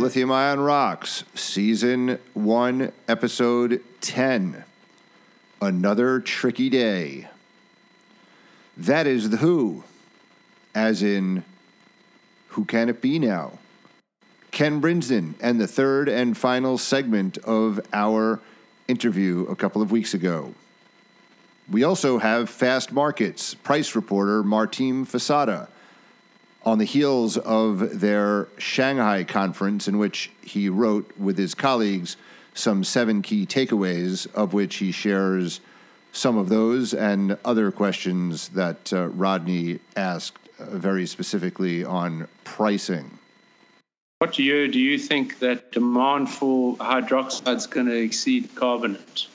Lithium Ion Rocks, Season 1, Episode 10. Another tricky day. That is the who, as in, who can it be now? Ken Brinsden, and the third and final segment of our interview a couple of weeks ago. We also have Fast Markets price reporter Martim Facada on the heels of their Shanghai conference, in which he wrote with his colleagues some seven key takeaways, of which he shares some of those and other questions that uh, Rodney asked uh, very specifically on pricing. What year do you think that demand for hydroxide is going to exceed carbonate?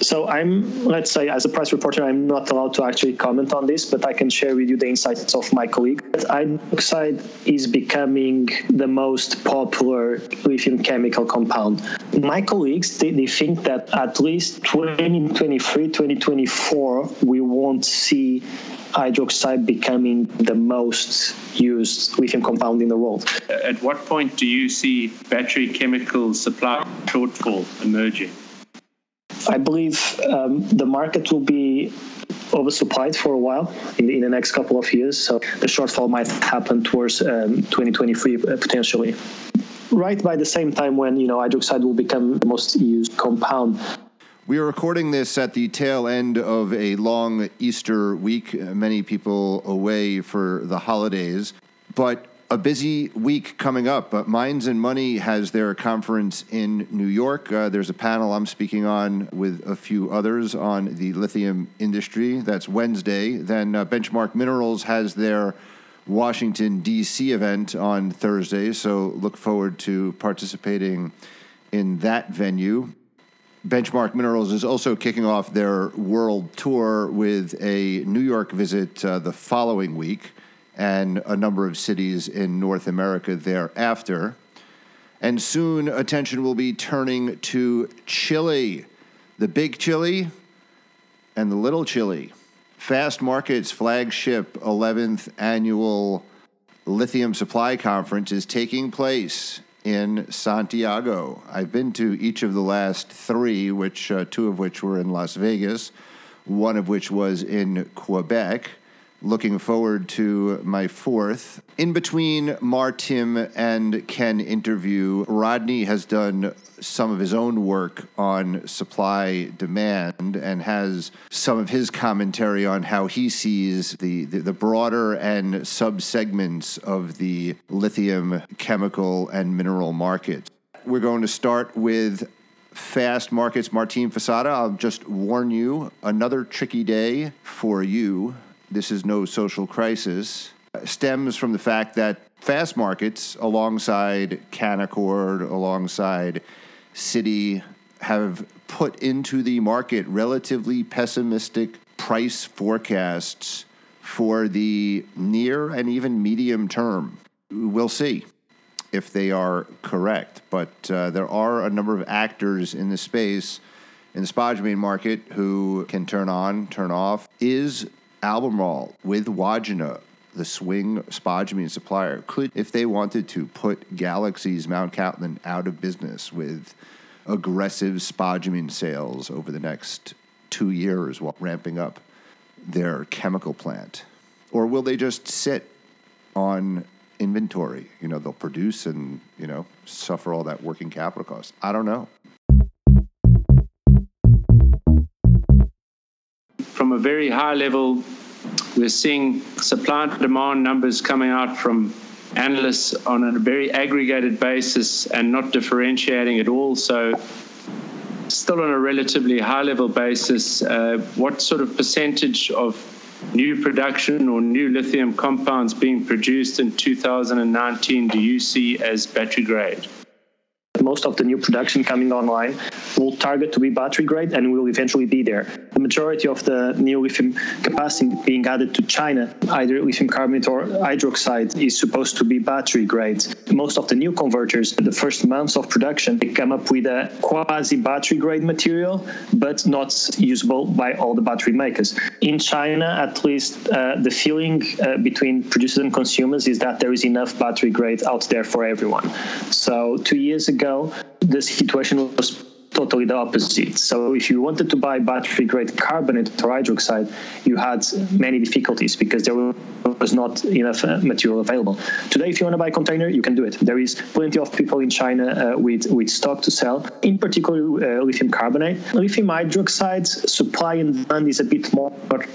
So I'm, let's say, as a price reporter, I'm not allowed to actually comment on this, but I can share with you the insights of my colleague. Hydroxide is becoming the most popular lithium chemical compound. My colleagues, they, they think that at least 2023, 2024, we won't see hydroxide becoming the most used lithium compound in the world. At what point do you see battery chemical supply shortfall emerging? I believe um, the market will be oversupplied for a while in the, in the, next couple of years. So the shortfall might happen towards um, 2023 uh, potentially. Right by the same time when you know hydroxide will become the most used compound. We are recording this at the tail end of a long Easter week. Many people away for the holidays, but a busy week coming up. Uh, Mines and Money has their conference in New York. Uh, there's a panel I'm speaking on with a few others on the lithium industry. That's Wednesday. Then uh, Benchmark Minerals has their Washington, D.C. event on Thursday. So look forward to participating in that venue. Benchmark Minerals is also kicking off their world tour with a New York visit uh, the following week and a number of cities in North America thereafter. And soon attention will be turning to Chile, the big Chile and the little Chile. Fast Market's flagship 11th annual lithium supply conference is taking place in Santiago. I've been to each of the last three, which uh, two of which were in Las Vegas, one of which was in Quebec looking forward to my fourth. In between Martim and Ken interview, Rodney has done some of his own work on supply demand and has some of his commentary on how he sees the, the, the broader and subsegments of the lithium chemical and mineral market. We're going to start with fast markets. Martim Facada, I'll just warn you, another tricky day for you this is no social crisis stems from the fact that fast markets, alongside Canaccord, alongside Citi, have put into the market relatively pessimistic price forecasts for the near and even medium term. We'll see if they are correct, but uh, there are a number of actors in the space in the spodumene market who can turn on, turn off. Is Albemarle with Wodgina, the swing spodumene supplier, could, if they wanted to, put Galaxy's Mount Catlin out of business with aggressive spodumene sales over the next two years while ramping up their chemical plant? Or will they just sit on inventory? You know, they'll produce and, you know, suffer all that working capital cost. I don't know. From a very high level, we're seeing supply and demand numbers coming out from analysts on a very aggregated basis and not differentiating at all. So, still on a relatively high level basis, uh, what sort of percentage of new production or new lithium compounds being produced in 2019 do you see as battery grade? Most of the new production coming online will target to be battery grade and will eventually be there. The majority of the new lithium capacity being added to China, either lithium carbonate or hydroxide, is supposed to be battery grade. Most of the new converters, the first months of production, they come up with a quasi battery grade material, but not usable by all the battery makers. In China, at least, uh, the feeling uh, between producers and consumers is that there is enough battery grade out there for everyone. So, two years ago, the situation was totally the opposite. So if you wanted to buy battery grade carbonate or hydroxide, you had many difficulties because there was not enough uh, material available. Today, if you want to buy a container, you can do it. There is plenty of people in China uh, with, with stock to sell, in particular uh, lithium carbonate. Lithium hydroxide supply and demand is a bit more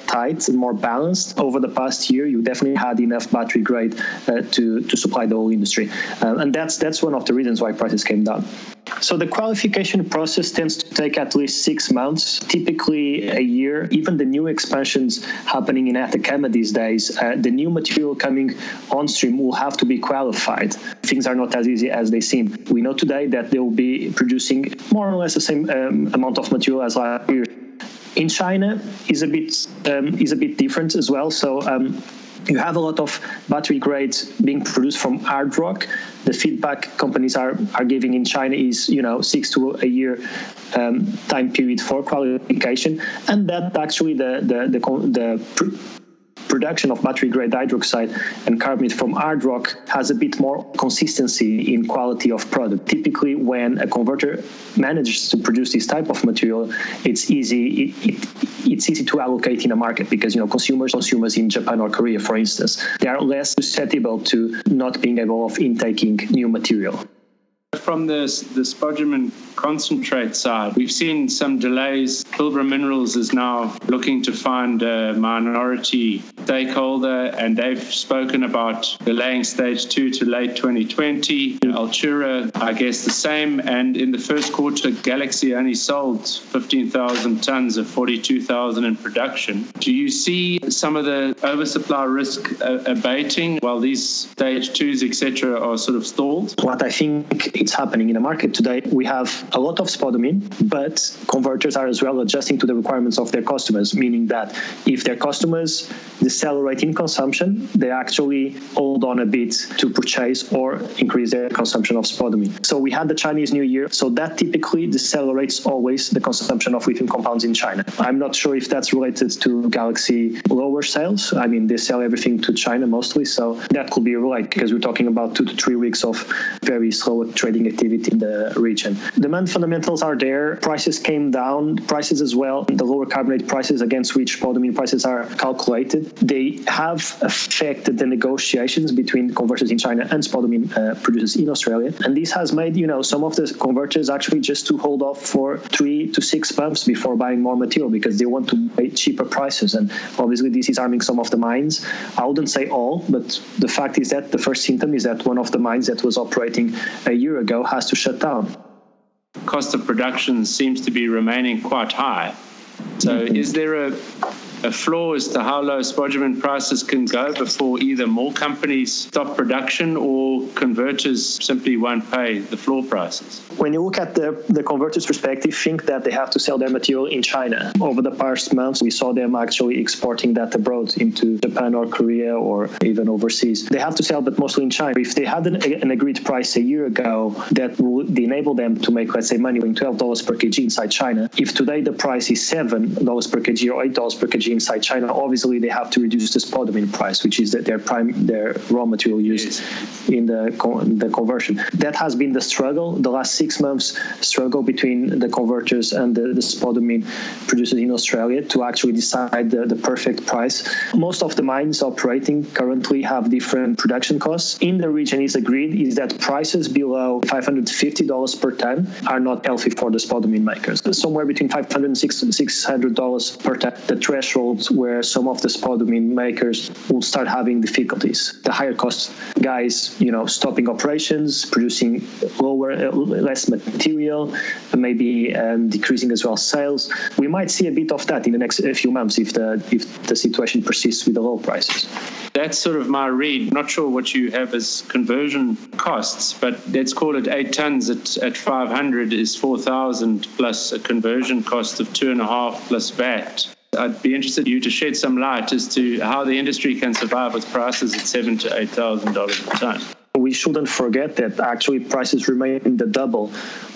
tight and more balanced. Over the past year, you definitely had enough battery grade uh, to, to supply the whole industry. Uh, and that's, that's one of the reasons why prices came down. So the qualification process tends to take at least six months, typically a year. Even the new expansions happening in Atacama these days, uh, the new material coming on stream will have to be qualified. Things are not as easy as they seem. We know today that they will be producing more or less the same um, amount of material as last year. In China is a bit um, is a bit different as well. So. Um, you have a lot of battery grades being produced from hard rock. The feedback companies are, are giving in China is you know six to a year um, time period for qualification, and that actually the the the, the production of battery grade hydroxide and carbonate from hard rock has a bit more consistency in quality of product. Typically, when a converter manages to produce this type of material, it's easy. It, it, it's easy to allocate in a market because you know consumers, consumers in Japan or Korea, for instance, they are less susceptible to not being able of intaking new material. From the, the spodumene concentrate side, we've seen some delays. Pilbara Minerals is now looking to find a minority stakeholder, and they've spoken about delaying stage two to late 2020. Altura, I guess the same. And in the first quarter, Galaxy only sold 15,000 tons of 42,000 in production. Do you see some of the oversupply risk uh, abating while these stage twos, etc., are sort of stalled? What I think it's happening in the market today. We have a lot of spodumene, but converters are as well adjusting to the requirements of their customers, meaning that if their customers decelerate in consumption, they actually hold on a bit to purchase or increase their consumption of spodumene. So we had the Chinese New Year, so that typically decelerates always the consumption of lithium compounds in China. I'm not sure if that's related to Galaxy lower sales. I mean, they sell everything to China mostly, so that could be right because we're talking about two to three weeks of very slow trading trading activity in the region. Demand fundamentals are there. Prices came down. Prices as well. The lower carbonate prices against which spodumene prices are calculated. They have affected the negotiations between converters in China and spodumene uh, producers in Australia. And this has made you know some of the converters actually just to hold off for three to six months before buying more material because they want to pay cheaper prices. And obviously this is harming some of the mines. I wouldn't say all, but the fact is that the first symptom is that one of the mines that was operating a year ago has to shut down. Cost of production seems to be remaining quite high. So, mm-hmm. is there a a floor as to how low spodumene prices can go before either more companies stop production or converters simply won't pay the floor prices. When you look at the, the converters' perspective, think that they have to sell their material in China. Over the past months, we saw them actually exporting that abroad into Japan or Korea or even overseas. They have to sell, but mostly in China. If they had an, an agreed price a year ago that would enable them to make, let's say, money in $12 per kg inside China, if today the price is $7 per kg or $8 per kg inside China, obviously they have to reduce the spodumene price, which is their prime their raw material used yes. in the the conversion. That has been the struggle, the last six months struggle between the converters and the, the spodumene producers in Australia to actually decide the, the perfect price. Most of the mines operating currently have different production costs. In the region, is agreed is that prices below $550 per ton are not healthy for the spodumene makers. Somewhere between $500 and $600 per ton, the threshold world where some of the spodumene makers will start having difficulties. The higher cost guys, you know, stopping operations, producing lower, uh, less material, maybe um, decreasing as well sales. We might see a bit of that in the next few months if the if the situation persists with the low prices. That's sort of my read. Not sure what you have as conversion costs, but let's call it eight tons at, at 500 is 4,000 plus a conversion cost of two and a half plus VAT. I'd be interested in you to shed some light as to how the industry can survive with prices at seven to eight thousand dollars a ton. Shouldn't forget that actually prices remain the double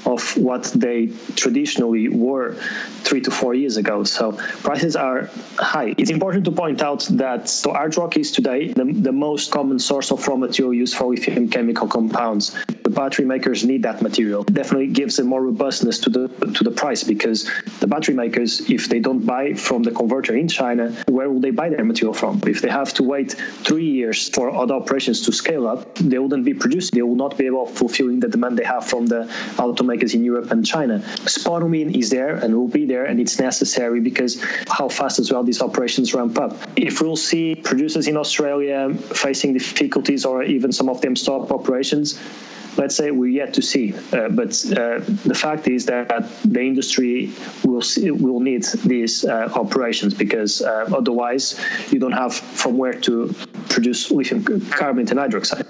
of what they traditionally were three to four years ago. So prices are high. It's important to point out that so hard rock is today the, the most common source of raw material used for lithium chemical compounds. The battery makers need that material. It definitely gives a more robustness to the to the price because the battery makers, if they don't buy from the converter in China, where will they buy their material from? If they have to wait three years for other operations to scale up, they wouldn't be producing. They will not be able fulfilling the demand they have from the automakers in Europe and China. Spodumene is there and will be there, and it's necessary because how fast as well these operations ramp up. If we'll see producers in Australia facing difficulties or even some of them stop operations, let's say we're yet to see. Uh, but uh, the fact is that the industry will see, will need these uh, operations because uh, otherwise you don't have from where to produce lithium carbonate and hydroxide.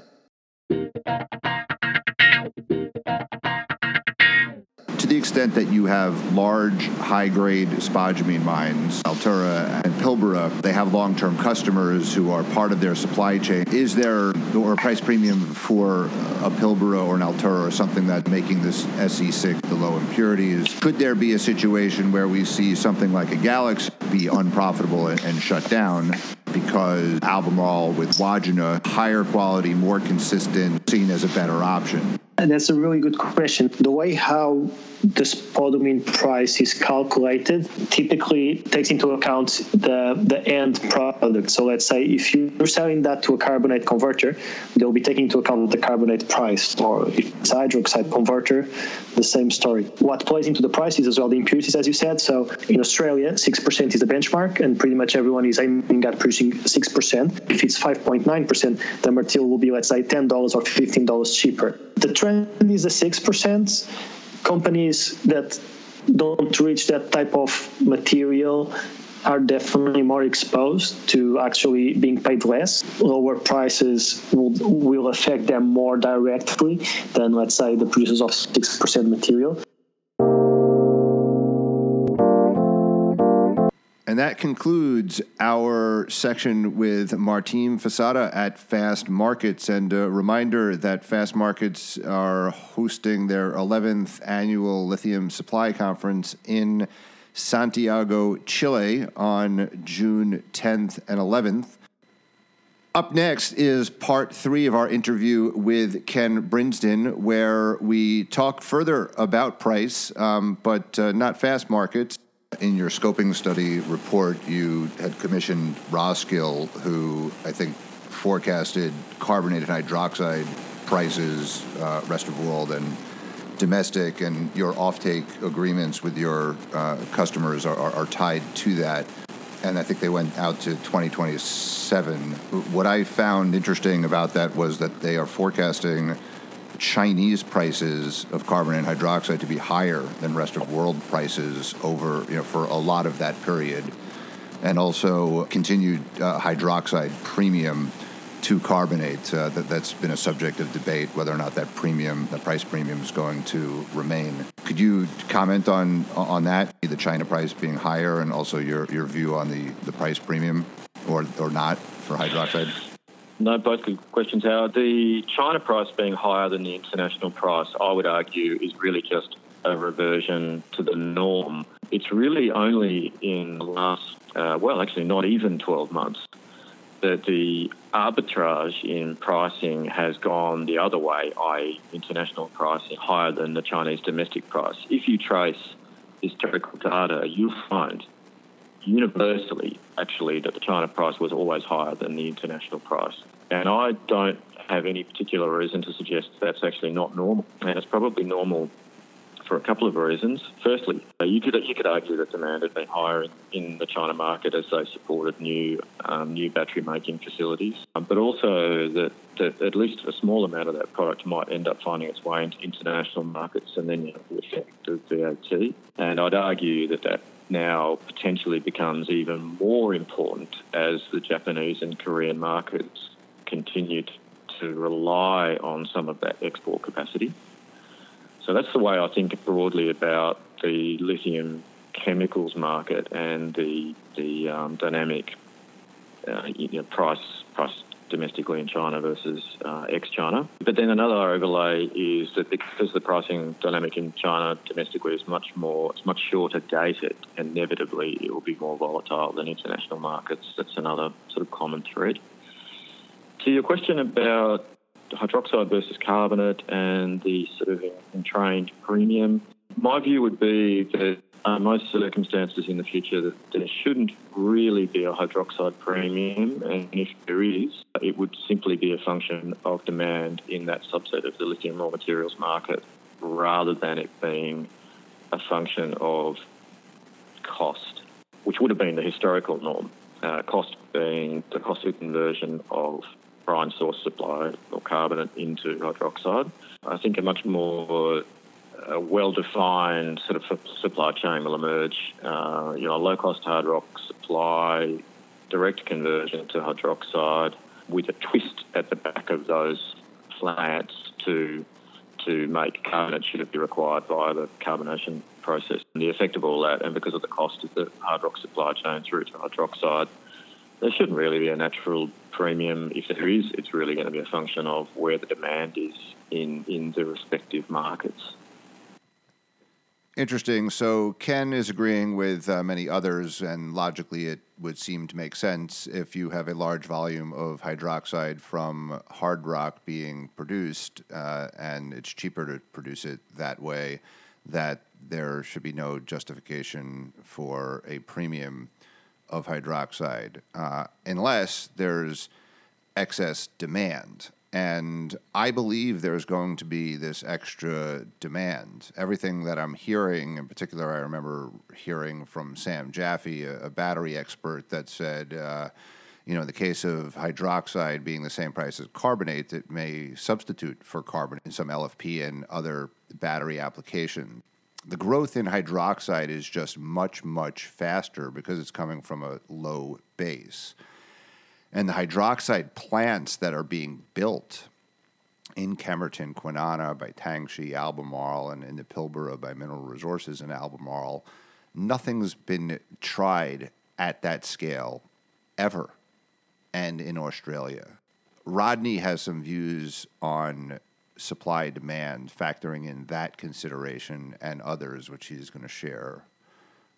Extent that you have large, high grade spodumene mines, Altura and Pilbara, they have long term customers who are part of their supply chain. Is there or a price premium for a Pilbara or an Altura or something that making this SC6 the low impurities? Could there be a situation where we see something like a Galaxy be unprofitable and, and shut down? Because Albemarle with Wodgina, higher quality, more consistent, seen as a better option. And that's a really good question. The way how the spodumene price is calculated typically takes into account the, the end product. So let's say if you're selling that to a carbonate converter, they'll be taking into account the carbonate price. Or if it's hydroxide converter, the same story. What plays into the price is as well the impurities, as you said. So in Australia, 6% is the benchmark, and pretty much everyone is aiming at producing 6%. If it's 5.9%, the material will be, let's say, $10 or $15 cheaper. The trend is the 6% companies that don't reach that type of material are definitely more exposed to actually being paid less. Lower prices will, will affect them more directly than, let's say, the producers of 6% material. And that concludes our section with Martim Facada at Fast Markets. And a reminder that Fast Markets are hosting their 11th annual lithium supply conference in Santiago, Chile on June 10th and 11th. Up next is part three of our interview with Ken Brinsden, where we talk further about price, um, but uh, not Fastmarkets. In your scoping study report, you had commissioned Roskill, who I think forecasted carbonated hydroxide prices, uh, rest of world and domestic, and your offtake agreements with your uh, customers are, are, are tied to that. And I think they went out to 2027. What I found interesting about that was that they are forecasting Chinese prices of carbon and hydroxide to be higher than rest of world prices over you know for a lot of that period, and also continued uh, hydroxide premium to carbonate. Uh, that that's been a subject of debate whether or not that premium, the price premium, is going to remain. Could you comment on on that, the China price being higher, and also your your view on the the price premium, or or not for hydroxide? No, both good questions, Howard. The China price being higher than the international price, I would argue, is really just a reversion to the norm. It's really only in the last, uh, well, actually, not even 12 months, that the arbitrage in pricing has gone the other way, i.e., international pricing higher than the Chinese domestic price. If you trace historical data, you'll find universally, actually, that the China price was always higher than the international price. And I don't have any particular reason to suggest that's actually not normal. And it's probably normal for a couple of reasons. Firstly, you could you could argue that demand had been higher in, in the China market as they supported new um, new battery making facilities, um, but also that, that at least a small amount of that product might end up finding its way into international markets, and then you have the effect of VAT. And I'd argue that that now potentially becomes even more important as the Japanese and Korean markets continue to rely on some of that export capacity. So that's the way I think broadly about the lithium chemicals market and the the um, dynamic uh, you know, price price domestically in China versus uh, ex-China. But then another overlay is that because the pricing dynamic in China domestically is much more, it's much shorter dated, inevitably it will be more volatile than international markets. That's another sort of common thread. To your question about hydroxide versus carbonate and the sort of entrained premium. My view would be that uh, most circumstances in the future there shouldn't really be a hydroxide premium, and if there is, it would simply be a function of demand in that subset of the lithium raw materials market, rather than it being a function of cost, which would have been the historical norm. Uh, cost being the cost of conversion of brine source supply or carbonate into hydroxide. I think a much more uh, well-defined sort of supply chain will emerge. Uh, you know, low-cost hard rock supply, direct conversion to hydroxide, with a twist at the back of those plants to to make carbonate should it be required via the carbonation process. And the effect of all that, and because of the cost of the hard rock supply chain through to hydroxide, there shouldn't really be a natural premium. If there is, it's really going to be a function of where the demand is in, in the respective markets. Interesting. So Ken is agreeing with uh, many others, and logically, it would seem to make sense if you have a large volume of hydroxide from hard rock being produced, uh, and it's cheaper to produce it that way, that there should be no justification for a premium of hydroxide uh, unless there's excess demand. And I believe there's going to be this extra demand. Everything that I'm hearing, in particular, I remember hearing from Sam Jaffe, a, a battery expert, that said, uh, you know, in the case of hydroxide being the same price as carbonate, it may substitute for carbon in some LFP and other battery applications the growth in hydroxide is just much, much faster because it's coming from a low base. And the hydroxide plants that are being built in Kemerton, Kwinana by Tianqi, Albemarle, and in the Pilbara by Mineral Resources and Albemarle, nothing's been tried at that scale ever and in Australia. Rodney has some views on supply demand, factoring in that consideration and others, which he's going to share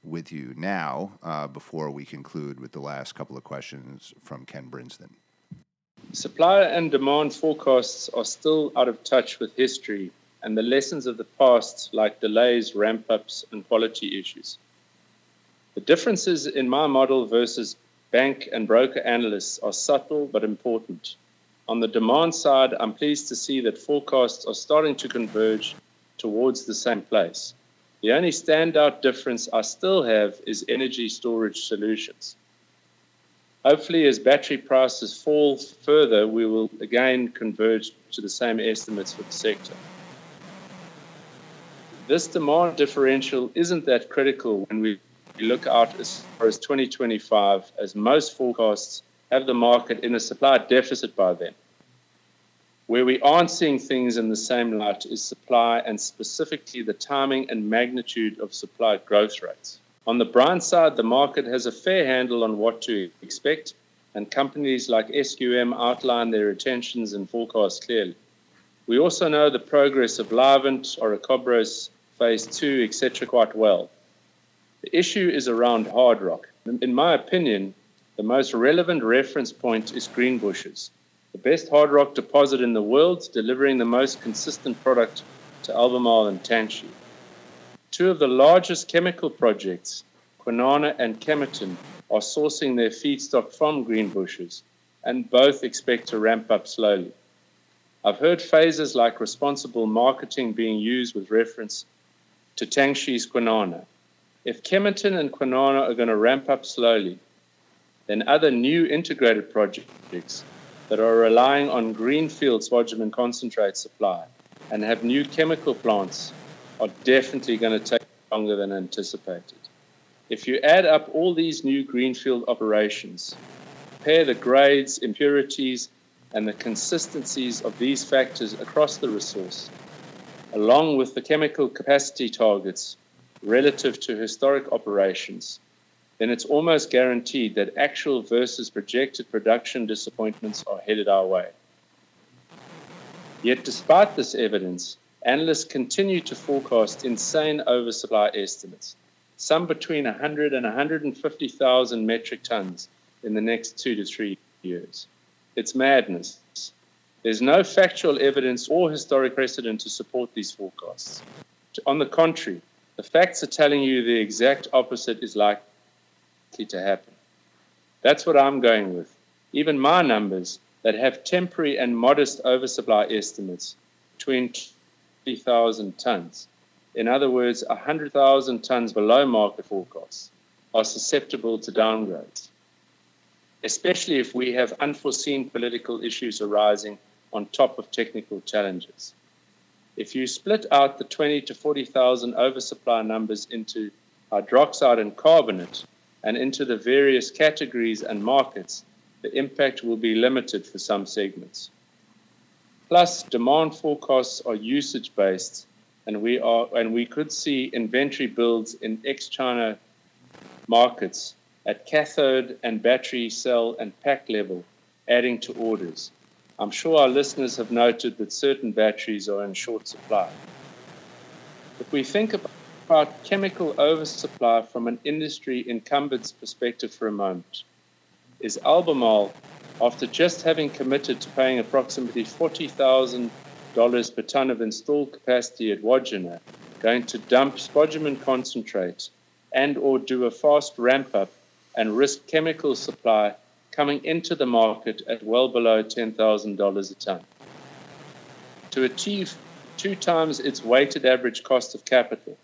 with you now uh, before we conclude with the last couple of questions from Ken Brinsden. Supply and demand forecasts are still out of touch with history and the lessons of the past, like delays, ramp ups, and quality issues. The differences in my model versus bank and broker analysts are subtle but important. On the demand side, I'm pleased to see that forecasts are starting to converge towards the same place. The only standout difference I still have is energy storage solutions. Hopefully, as battery prices fall further, we will again converge to the same estimates for the sector. This demand differential isn't that critical when we look out as far as 2025, as most forecasts have the market in a supply deficit by then. Where we aren't seeing things in the same light is supply and specifically the timing and magnitude of supply growth rates. On the brine side, the market has a fair handle on what to expect, and companies like SQM outline their intentions and forecasts clearly. We also know the progress of Livent, Orocobre Phase 2, etc., quite well. The issue is around hard rock. In my opinion, the most relevant reference point is Greenbushes the best hard rock deposit in the world, delivering the most consistent product to Albemarle and Tianqi. Two of the largest chemical projects, Kwinana and Kemerton, are sourcing their feedstock from Greenbushes, and both expect to ramp up slowly. I've heard phrases like responsible marketing being used with reference to Tianqi's Kwinana. If Kemerton and Kwinana are going to ramp up slowly, then other new integrated projects that are relying on greenfield spodumene concentrate supply and have new chemical plants are definitely going to take longer than anticipated. If you add up all these new greenfield operations, compare the grades, impurities, and the consistencies of these factors across the resource, along with the chemical capacity targets relative to historic operations, then it's almost guaranteed that actual versus projected production disappointments are headed our way. Yet, despite this evidence, analysts continue to forecast insane oversupply estimates, some between 100 and 150,000 metric tons in the next two to three years. It's madness. There's no factual evidence or historic precedent to support these forecasts. On the contrary, the facts are telling you the exact opposite is likely to happen. That's what I'm going with. Even my numbers that have temporary and modest oversupply estimates between 50,000 tons, in other words, 100,000 tons below market forecasts, are susceptible to downgrades, especially if we have unforeseen political issues arising on top of technical challenges. If you split out the 20 to 40,000 oversupply numbers into hydroxide and carbonate and into the various categories and markets, the impact will be limited for some segments. Plus, demand forecasts are usage based, and we are and we could see inventory builds in ex-China markets at cathode and battery cell and pack level, adding to orders. I'm sure our listeners have noted that certain batteries are in short supply. If we think about chemical oversupply from an industry incumbent's perspective for a moment, is Albemarle, after just having committed to paying approximately $40,000 per ton of installed capacity at Wodgina, going to dump spodumene concentrate and or do a fast ramp up and risk chemical supply coming into the market at well below $10,000 a ton. To achieve two times its weighted average cost of capital,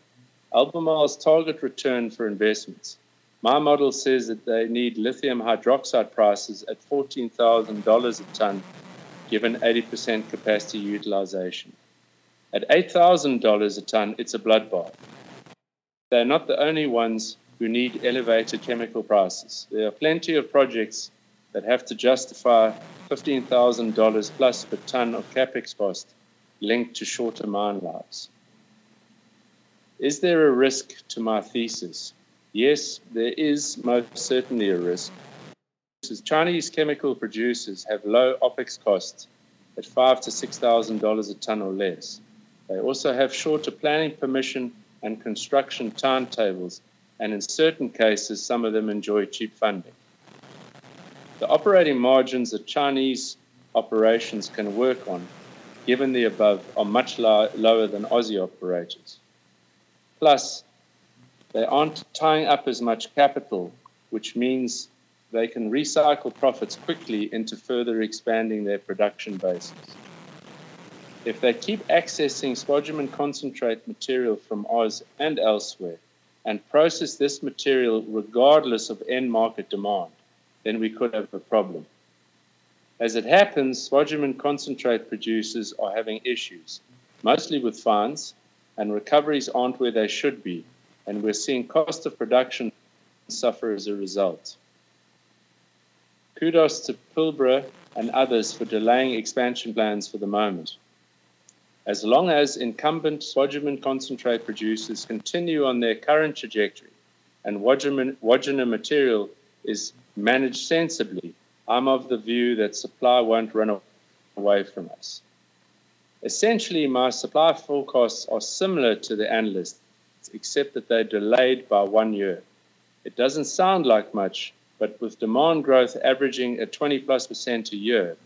Albemarle's target return for investments. My model says that they need lithium hydroxide prices at $14,000 a ton, given 80% capacity utilization. At $8,000 a ton, it's a bloodbath. They're not the only ones who need elevated chemical prices. There are plenty of projects that have to justify $15,000 plus per ton of capex cost linked to shorter mine lives. Is there a risk to my thesis? Yes, there is most certainly a risk. Chinese chemical producers have low OPEX costs at five to six thousand dollars a ton or less. They also have shorter planning permission and construction timetables, and in certain cases, some of them enjoy cheap funding. The operating margins that Chinese operations can work on, given the above, are much lower than Aussie operators. Plus, they aren't tying up as much capital, which means they can recycle profits quickly into further expanding their production bases. If they keep accessing spodumene concentrate material from Oz and elsewhere and process this material regardless of end market demand, then we could have a problem. As it happens, spodumene concentrate producers are having issues, mostly with fines, and recoveries aren't where they should be, and we're seeing cost of production suffer as a result. Kudos to Pilbara and others for delaying expansion plans for the moment. As long as incumbent spodumene concentrate producers continue on their current trajectory and Wodgina material is managed sensibly, I'm of the view that supply won't run away from us. Essentially, my supply forecasts are similar to the analysts, except that they're delayed by one year. It doesn't sound like much, but with demand growth averaging at 20 plus percent a year,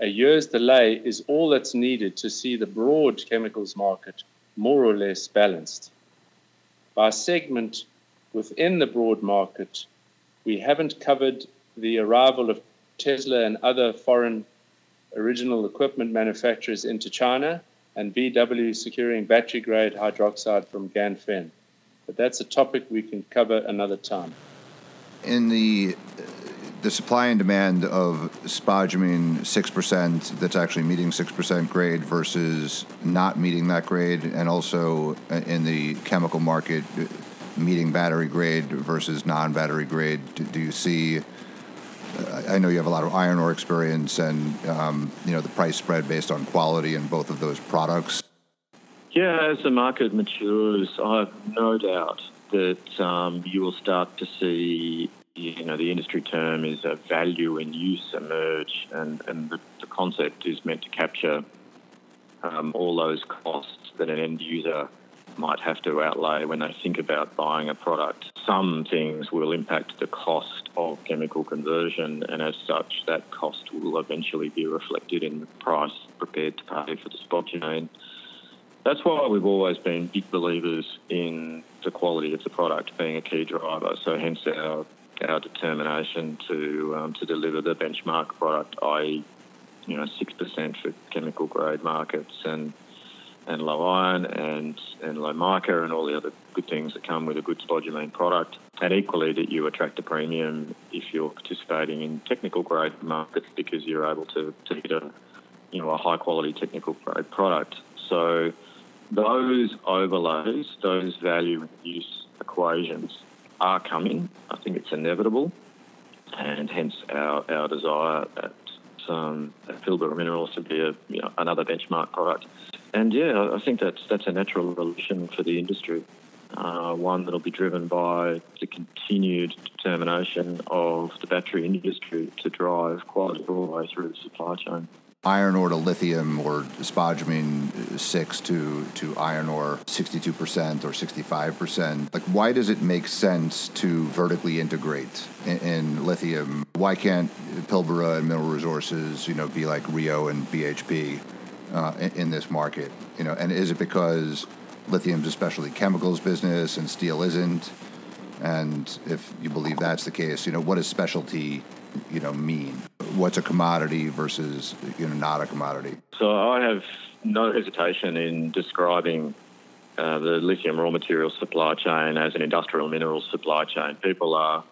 a year's delay is all that's needed to see the broad chemicals market more or less balanced. By segment within the broad market, we haven't covered the arrival of Tesla and other foreign original equipment manufacturers into China and VW securing battery grade hydroxide from Ganfeng. But that's a topic we can cover another time. In the the supply and demand of spodumene 6% that's actually meeting 6% grade versus not meeting that grade, and also uh, in the chemical market, uh, meeting battery grade versus non battery grade, do you see? I know you have a lot of iron ore experience, and um, you know the price spread based on quality in both of those products. Yeah, as the market matures, I have no doubt that um, you will start to see, you know, the industry term is a value in use emerge, and and the, the concept is meant to capture um, all those costs that an end user might have to outlay when they think about buying a product. Some things will impact the cost of chemical conversion, and as such, that cost will eventually be reflected in the price prepared to pay for the spot spodumene. That's why we've always been big believers in the quality of the product being a key driver. So, hence our our determination to um, to deliver the benchmark product, i.e., you know, six percent for chemical grade markets and and low iron and, and low mica and all the other good things that come with a good spodumene product. And equally that you attract a premium if you're participating in technical grade markets because you're able to, to get a you know a high quality technical grade product. So those overlays, those value and use equations are coming. I think it's inevitable, and hence our, our desire at, um, at Pilbara Minerals to be a, you know, another benchmark product and yeah, I think that's that's a natural evolution for the industry. Uh, one that'll be driven by the continued determination of the battery industry to drive quality all the way through the supply chain. Iron ore to lithium or spodumene 6 to, to iron ore 62% or 65%. Like, why does it make sense to vertically integrate in, in lithium? Why can't Pilbara and Mineral Resources, you know, be like Rio and BHP? Uh, in, in, this market? You know, and is it because lithium's a specialty chemicals business and steel isn't? And if you believe that's the case, you know, what does specialty, you know, mean? What's a commodity versus you know not a commodity? So I have no hesitation in describing uh, the lithium raw material supply chain as an industrial minerals supply chain. People are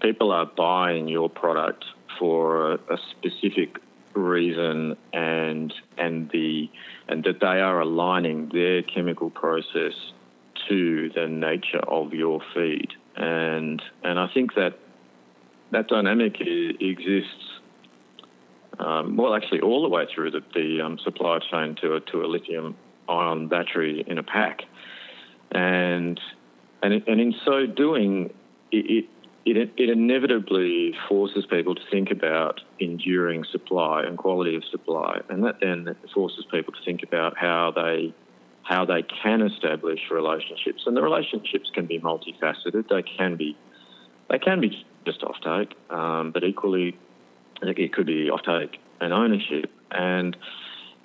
people are buying your product for a, a specific reason and and the and that they are aligning their chemical process to the nature of your feed. And and I think that that dynamic exists um, well actually all the way through the, the um, supply chain to a, to a lithium ion battery in a pack. And and, and in so doing it, it it, it inevitably forces people to think about enduring supply and quality of supply, and that then forces people to think about how they how they can establish relationships. And the relationships can be multifaceted. They can be they can be just offtake, um, but equally it could be offtake and ownership. And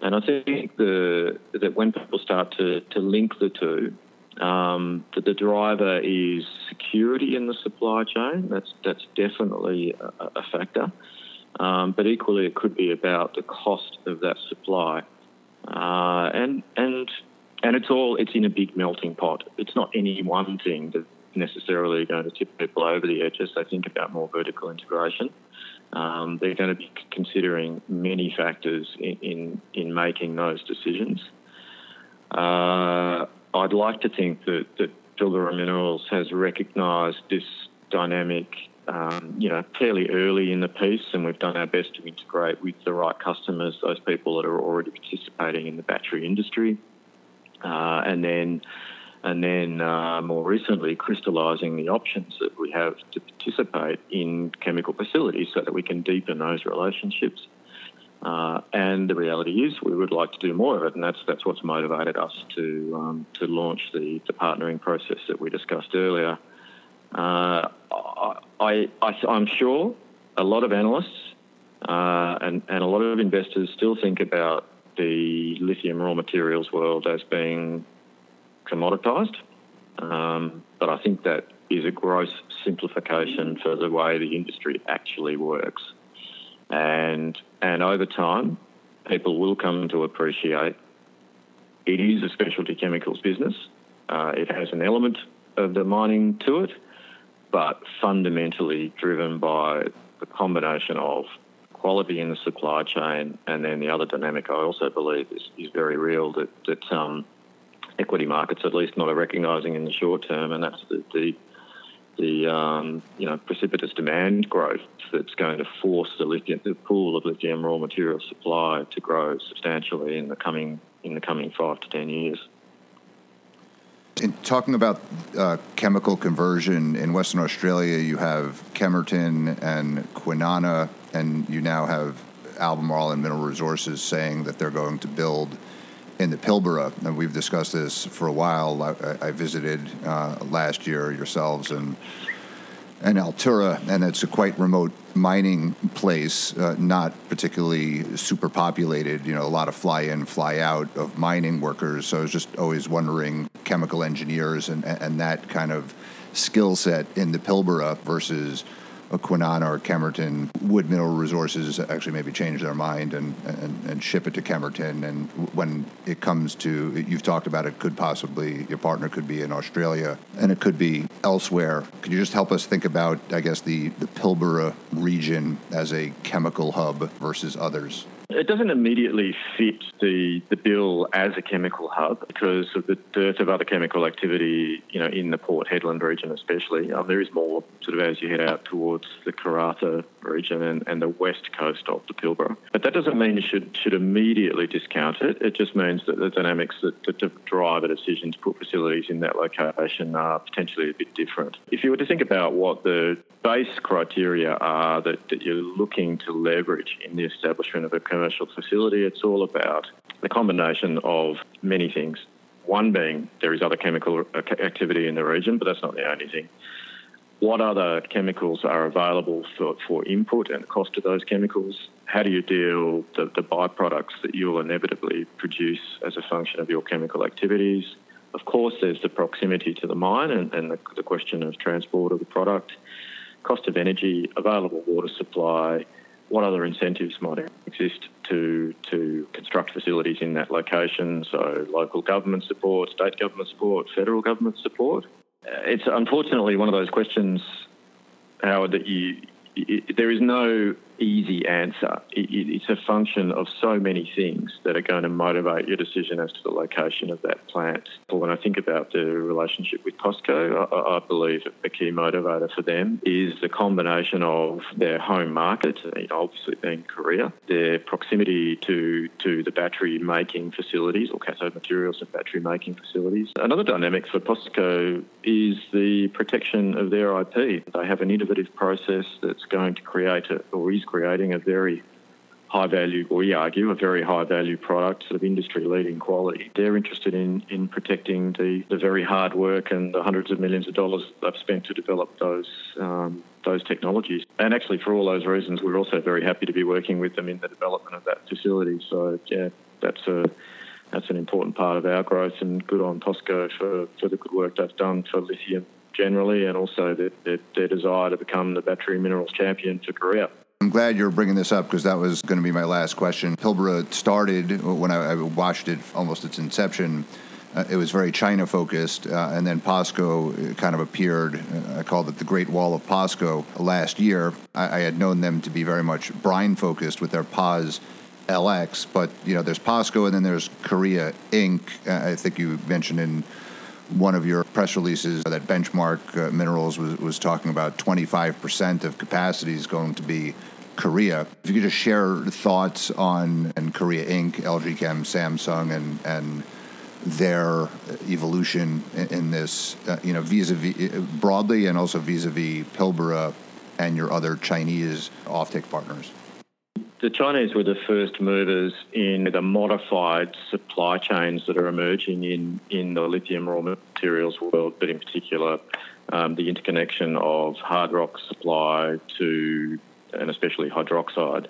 and I think the that when people start to, to link the two, um, the, the, driver is security in the supply chain. That's that's definitely a, a factor. Um, but equally, it could be about the cost of that supply, uh, and and and it's all it's in a big melting pot. It's not any one thing that's necessarily going to tip people over the edge as they think about more vertical integration. Um, they're going to be considering many factors in in, in making those decisions. Uh, I'd like to think that, that Pilbara Minerals has recognised this dynamic, um, you know, fairly early in the piece, and we've done our best to integrate with the right customers, those people that are already participating in the battery industry, uh, and then. And then uh, more recently, crystallising the options that we have to participate in chemical facilities so that we can deepen those relationships. Uh, and the reality is, we would like to do more of it, and that's that's what's motivated us to um, to launch the, the partnering process that we discussed earlier. Uh, I, I am sure a lot of analysts uh, and and a lot of investors still think about the lithium raw materials world as being commoditized, um, but I think that is a gross simplification for the way the industry actually works. And, and over time, people will come to appreciate it is a specialty chemicals business. Uh, it has an element of the mining to it, but fundamentally driven by the combination of quality in the supply chain and then the other dynamic I also believe is, is very real that, that um, equity markets at least not are recognising in the short term, and that's the, the the um, you know precipitous demand growth that's going to force the lithium the pool of lithium raw material supply to grow substantially in the coming in the coming five to ten years. In talking about uh, chemical conversion in Western Australia, you have Kemerton and Kwinana, and you now have Albemarle and Mineral Resources saying that they're going to build in the Pilbara, and we've discussed this for a while. I, I visited uh, last year yourselves and and Altura, and it's a quite remote mining place, uh, not particularly super populated. You know, a lot of fly in, fly out of mining workers. So I was just always wondering, chemical engineers and and that kind of skill set in the Pilbara versus a Kwinana or Kemerton, would Mineral Resources actually maybe change their mind and, and, and ship it to Kemerton? And when it comes to, you've talked about it, could possibly, your partner could be in Australia and it could be elsewhere. Could you just help us think about, I guess, the, the Pilbara region as a chemical hub versus others? It doesn't immediately fit the, the bill as a chemical hub because of the dearth of other chemical activity, you know, in the Port Hedland region especially. Um, there is more sort of as you head out towards the Karratha region and, and the west coast of the Pilbara. But that doesn't mean you should, should immediately discount it. It just means that the dynamics that, that drive a decision to put facilities in that location are potentially a bit different. If you were to think about what the base criteria are that, that you're looking to leverage in the establishment of a commercial facility, it's all about the combination of many things. One being there is other chemical uh, activity in the region, but that's not the only thing. What other chemicals are available for, for input and the cost of those chemicals? How do you deal the, the byproducts that you'll inevitably produce as a function of your chemical activities? Of course, there's the proximity to the mine and, and the, the question of transport of the product cost of energy, available water supply, what other incentives might exist to to construct facilities in that location? So local government support, state government support, federal government support. Uh, it's unfortunately one of those questions, Howard, that you it, there is no easy answer. It, it's a function of so many things that are going to motivate your decision as to the location of that plant. When I think about the relationship with POSCO, I, I believe a key motivator for them is the combination of their home market, obviously being Korea, their proximity to, to the battery making facilities or cathode materials and battery making facilities. Another dynamic for POSCO is the protection of their IP. They have an innovative process that's going to create a, or is creating a very high value, we argue, a very high value product, sort of industry leading quality. They're interested in, in protecting the, the very hard work and the hundreds of millions of dollars they've spent to develop those um, those technologies. And actually, for all those reasons, we're also very happy to be working with them in the development of that facility. So, yeah, that's a that's an important part of our growth, and good on POSCO for, for the good work they've done for lithium generally, and also their, their, their desire to become the battery minerals champion for Korea. I'm glad you're bringing this up because that was going to be my last question. Pilbara started when I, I watched it almost its inception. Uh, it was very China focused, uh, and then POSCO kind of appeared. Uh, I called it the Great Wall of POSCO last year. I, I had known them to be very much brine focused with their POS LX, but you know, there's POSCO and then there's Korea Inc. Uh, I think you mentioned in one of your press releases that Benchmark uh, Minerals was, was talking about 25% of capacity is going to be Korea. If you could just share thoughts on and Korea Inc., LG Chem, Samsung, and and their evolution in, in this, uh, you know, vis-a-vis broadly and also vis-a-vis Pilbara and your other Chinese offtake partners. The Chinese were the first movers in the modified supply chains that are emerging in, in the lithium raw materials world, but in particular, um, the interconnection of hard rock supply to, and especially hydroxide.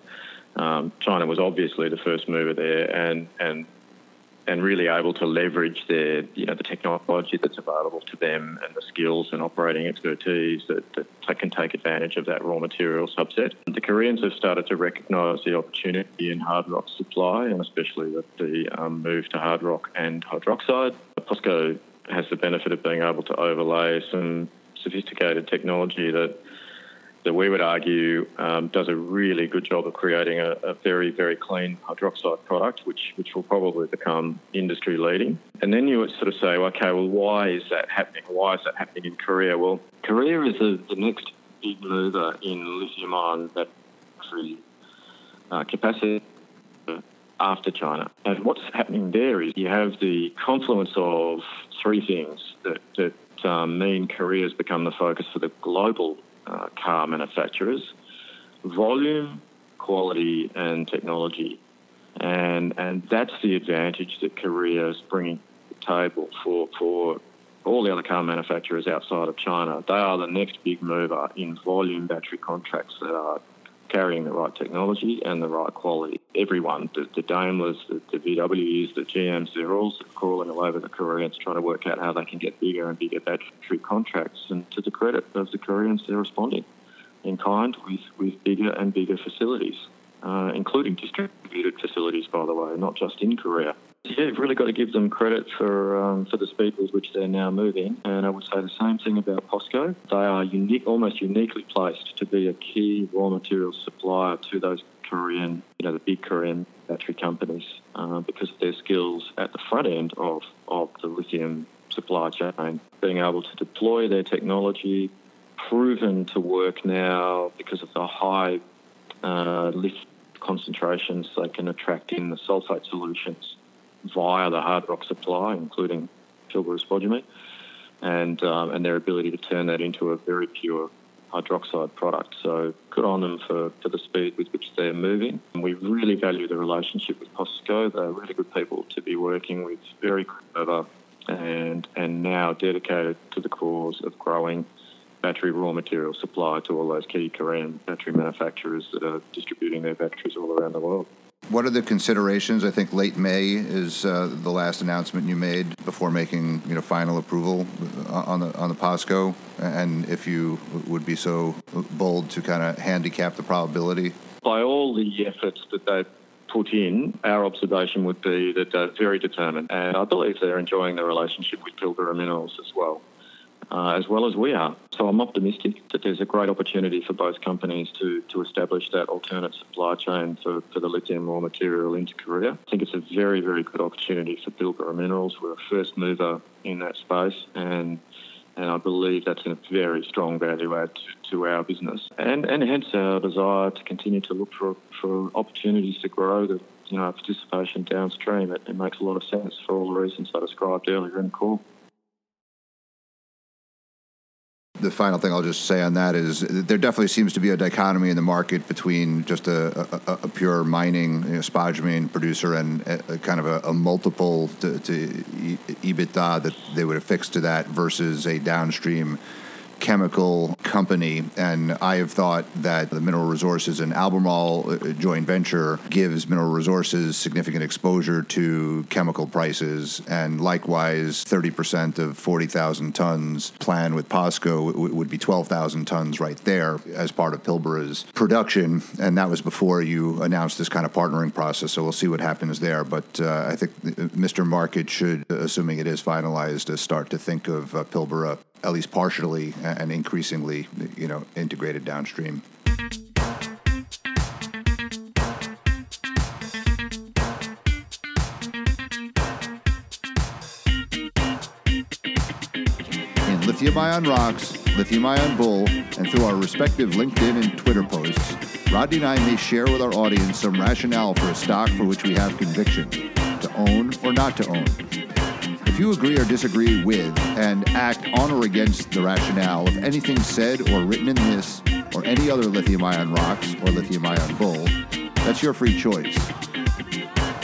Um, China was obviously the first mover there, and, and and really able to leverage their, you know, the technology that's available to them and the skills and operating expertise that, that can take advantage of that raw material subset. The Koreans have started to recognise the opportunity in hard rock supply, and especially with the um, move to hard rock and hydroxide. POSCO has the benefit of being able to overlay some sophisticated technology that that we would argue um, does a really good job of creating a, a, very, very clean hydroxide product, which, which will probably become industry leading. And then you would sort of say, okay, well, why is that happening? Why is that happening in Korea? Well, Korea is a, the next big mover in lithium ion battery uh, capacity after China. And what's happening there is you have the confluence of three things that, that um, mean Korea has become the focus for the global uh, car manufacturers volume, quality, and technology. And, and that's the advantage that Korea is bringing to the table for, for all the other car manufacturers outside of China. They are the next big mover in volume battery contracts that are carrying the right technology and the right quality. Everyone, the, the Daimlers, the, the VWs, the GMs, they're all crawling all over the Koreans trying to work out how they can get bigger and bigger battery contracts. And to the credit of the Koreans, they're responding in kind with, with bigger and bigger facilities, uh, including distributed facilities, by the way, not just in Korea yeah, you've really got to give them credit for um, for the speed with which they're now moving. And I would say the same thing about POSCO. They are unique, almost uniquely placed to be a key raw material supplier to those Korean, you know, the big Korean battery companies uh, because of their skills at the front end of, of the lithium supply chain, being able to deploy their technology, proven to work now because of the high uh, concentrations they can attract in the sulfate solutions via the hard rock supply, including Pilbara spodumene, and um, and their ability to turn that into a very pure hydroxide product. So good on them for, for the speed with which they're moving. And we really value the relationship with POSCO. They're really good people to be working with, very clever, and and now dedicated to the cause of growing battery raw material supply to all those key Korean battery manufacturers that are distributing their batteries all around the world. What are the considerations? I think late May is uh, the last announcement you made before making you know final approval uh, on the on the POSCO, and if you would be so bold to kind of handicap the probability. By all the efforts that they've put in, our observation would be that they're very determined, and I believe they're enjoying the relationship with Pilbara Minerals as well uh, as well as we are. So I'm optimistic that there's a great opportunity for both companies to, to establish that alternate supply chain for, for the lithium raw material into Korea. I think it's a very, very good opportunity for Pilbara Minerals. We're a first mover in that space and and I believe that's a very strong value add to, our business, and and hence our desire to continue to look for, for opportunities to grow the you know participation downstream. It, it makes a lot of sense for all the reasons I described earlier in the call. The final thing I'll just say on that is there definitely seems to be a dichotomy in the market between just a, a, a pure mining you know, spodumene producer and a, kind of a, multiple to, to EBITDA that they would affix to that versus a downstream chemical company, and I have thought that the Mineral Resources and Albemarle uh, joint venture gives Mineral Resources significant exposure to chemical prices, and likewise, 30% of 40,000 tons planned with POSCO would be 12,000 tons right there as part of Pilbara's production, and that was before you announced this kind of partnering process. So we'll see what happens there. But uh, I think uh, Mr. Market should, assuming it is finalized, start to think of uh, Pilbara at least partially and increasingly, you know, integrated downstream. In Lithium Ion Rocks, Lithium Ion Bull, and through our respective LinkedIn and Twitter posts, Rodney and I may share with our audience some rationale for a stock for which we have conviction to own or not to own. If you agree or disagree with and act on or against the rationale of anything said or written in this or any other lithium ion rocks or lithium ion bull, that's your free choice.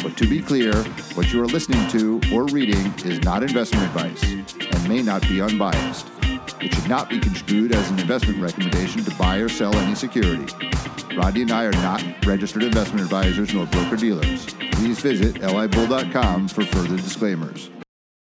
But to be clear, what you are listening to or reading is not investment advice and may not be unbiased. It should not be construed as an investment recommendation to buy or sell any security. Rodney and I are not registered investment advisors nor broker dealers. Please visit libull.com for further disclaimers.